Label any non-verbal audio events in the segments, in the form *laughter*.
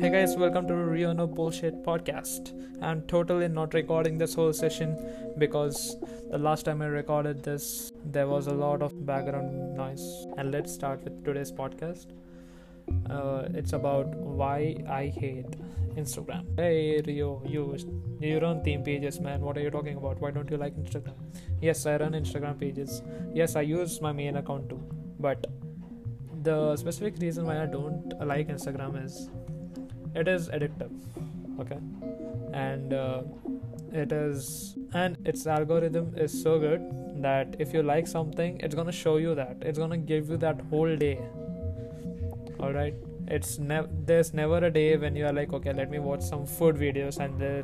Hey guys, welcome to Rio No Bullshit podcast. I'm totally not recording this whole session because the last time I recorded this, there was a lot of background noise. And let's start with today's podcast. Uh, it's about why I hate Instagram. Hey Rio, you you run theme pages, man. What are you talking about? Why don't you like Instagram? Yes, I run Instagram pages. Yes, I use my main account too. But the specific reason why I don't like Instagram is it is addictive okay? And uh, it is and its algorithm is so good that if you like something it's gonna show you that. It's gonna give you that whole day all right it's never there's never a day when you are like okay let me watch some food videos and there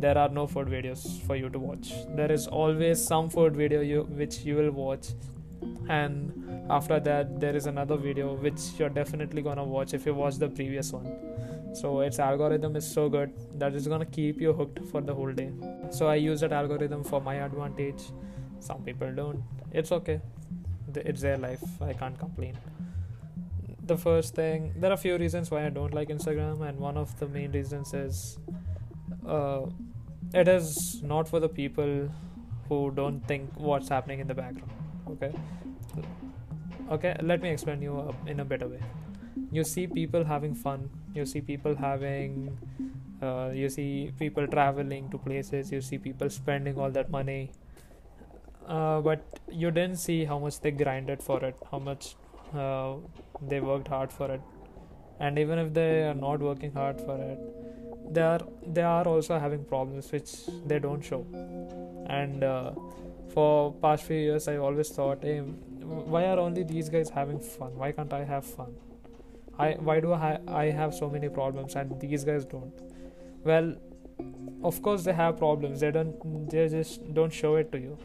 there are no food videos for you to watch. There is always some food video you which you will watch and after that there is another video which you're definitely gonna watch if you watch the previous one so its algorithm is so good that it's gonna keep you hooked for the whole day. So i use that algorithm for my advantage. Some people don't. It's okay. It's their life. I can't complain. The first thing there are a few reasons why i don't like instagram and one of the main reasons is uh, it is not for the people who don't think what's happening in the background. Okay? Okay let me explain you uh, in a better way you see people having fun you see people having uh, you see people traveling to places you see people spending all that money uh, but you didn't see how much they grinded for it how much uh, they worked hard for it. And even if they are not working hard for it they are they are also having problems which they don't show. And uh, for past few years i always thought hey why are only these guys having fun? Why can't i have fun I why do I I have so many problems and these guys don't? Well, of course they have problems. They don't they just don't show it to you.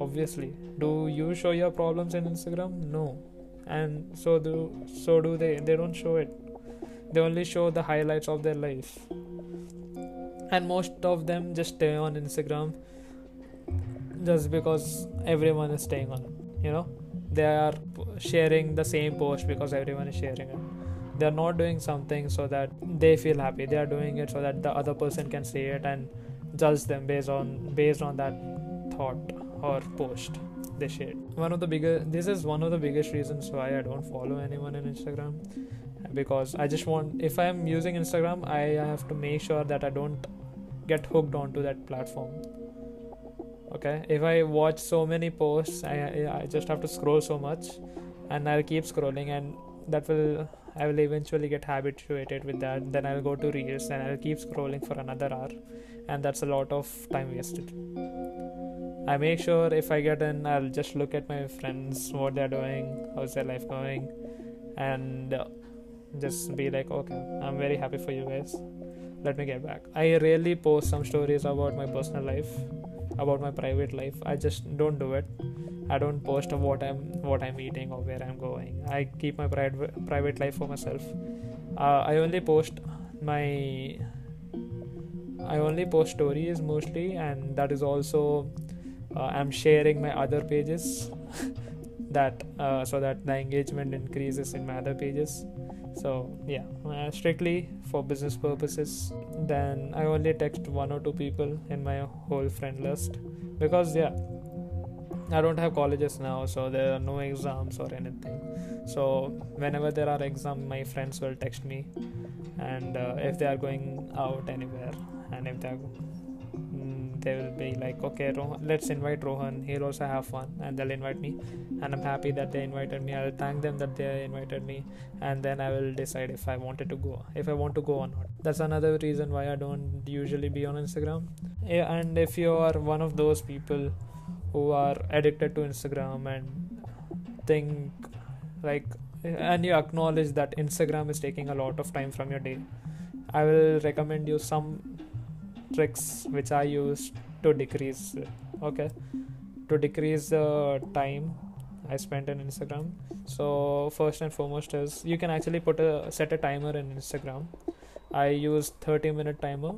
Obviously, do you show your problems in Instagram? No, and so do so do they. They don't show it. They only show the highlights of their life. And most of them just stay on Instagram just because everyone is staying on you know they are sharing the same post because everyone is sharing it. They are not doing something so that they feel happy. They are doing it so that the other person can see it and judge them based on based on that thought or post they shared. One of the biggest this is one of the biggest reasons why i don't follow anyone in instagram because i just want if i'm using instagram i have to make sure that i don't get hooked onto that platform okay? If i watch so many posts i i just have to scroll so much and i'll keep scrolling and that will i will eventually get habituated with that. Then i'll go to reels and i'll keep scrolling for another hour and that's a lot of time wasted. I make sure if i get in i'll just look at my friends what they're doing how's their life going and just be like okay i'm very happy for you guys. Let me get back. I rarely post some stories about my personal life about my private life. I just don't do it. I don't post of what i'm what i'm eating or where i'm going. I keep my private private life for myself. Uh, i only post my i only post stories mostly and that is also uh, i'm sharing my other pages *laughs* that uh, so that the engagement increases in my other pages so yeah uh, strictly for business purposes then i only text one or two people in my whole friend list because yeah i don't have colleges now so there are no exams or anything. So whenever there are exams my friends will text me and uh, if they are going out anywhere and if they are Mm, they will be like okay Rohan, let's invite rohan. He'll also have fun and they'll invite me. And i'm happy that they invited me. I'll thank them that they invited me. And then i will decide if i wanted to go if i want to go or not. That's another reason why i don't usually be on instagram. And if you are one of those people who are addicted to instagram and think like and you acknowledge that instagram is taking a lot of time from your day i will recommend you some tricks which I use to decrease okay to decrease the time I spent on Instagram. So first and foremost is you can actually put a set a timer in Instagram. I use 30 minute timer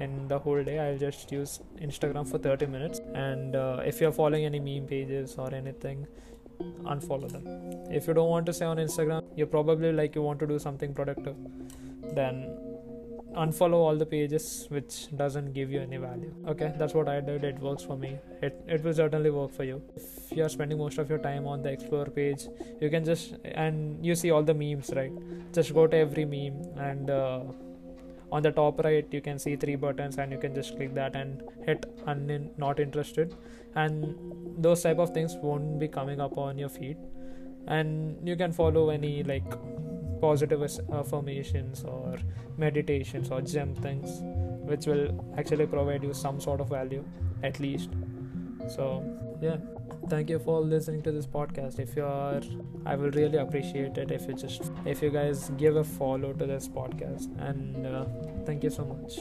in the whole day. I'll just use Instagram for 30 minutes. And uh, if you're following any meme pages or anything, unfollow them. If you don't want to stay on Instagram, you're probably like you want to do something productive then unfollow all the pages which doesn't give you any value. Okay that's what i did. It works for me. It, it will certainly work for you. If you're spending most of your time on the explore page you can just and you see all the memes right? Just go to every meme and uh, on the top right you can see three buttons and you can just click that and hit un- not interested. And those type of things won't be coming up on your feed. And you can follow any like positive affirmations or meditations or gem things which will actually provide you some sort of value at least. So yeah. Thank you for listening to this podcast. If you are i will really appreciate it if you just if you guys give a follow to this podcast. And uh, thank you so much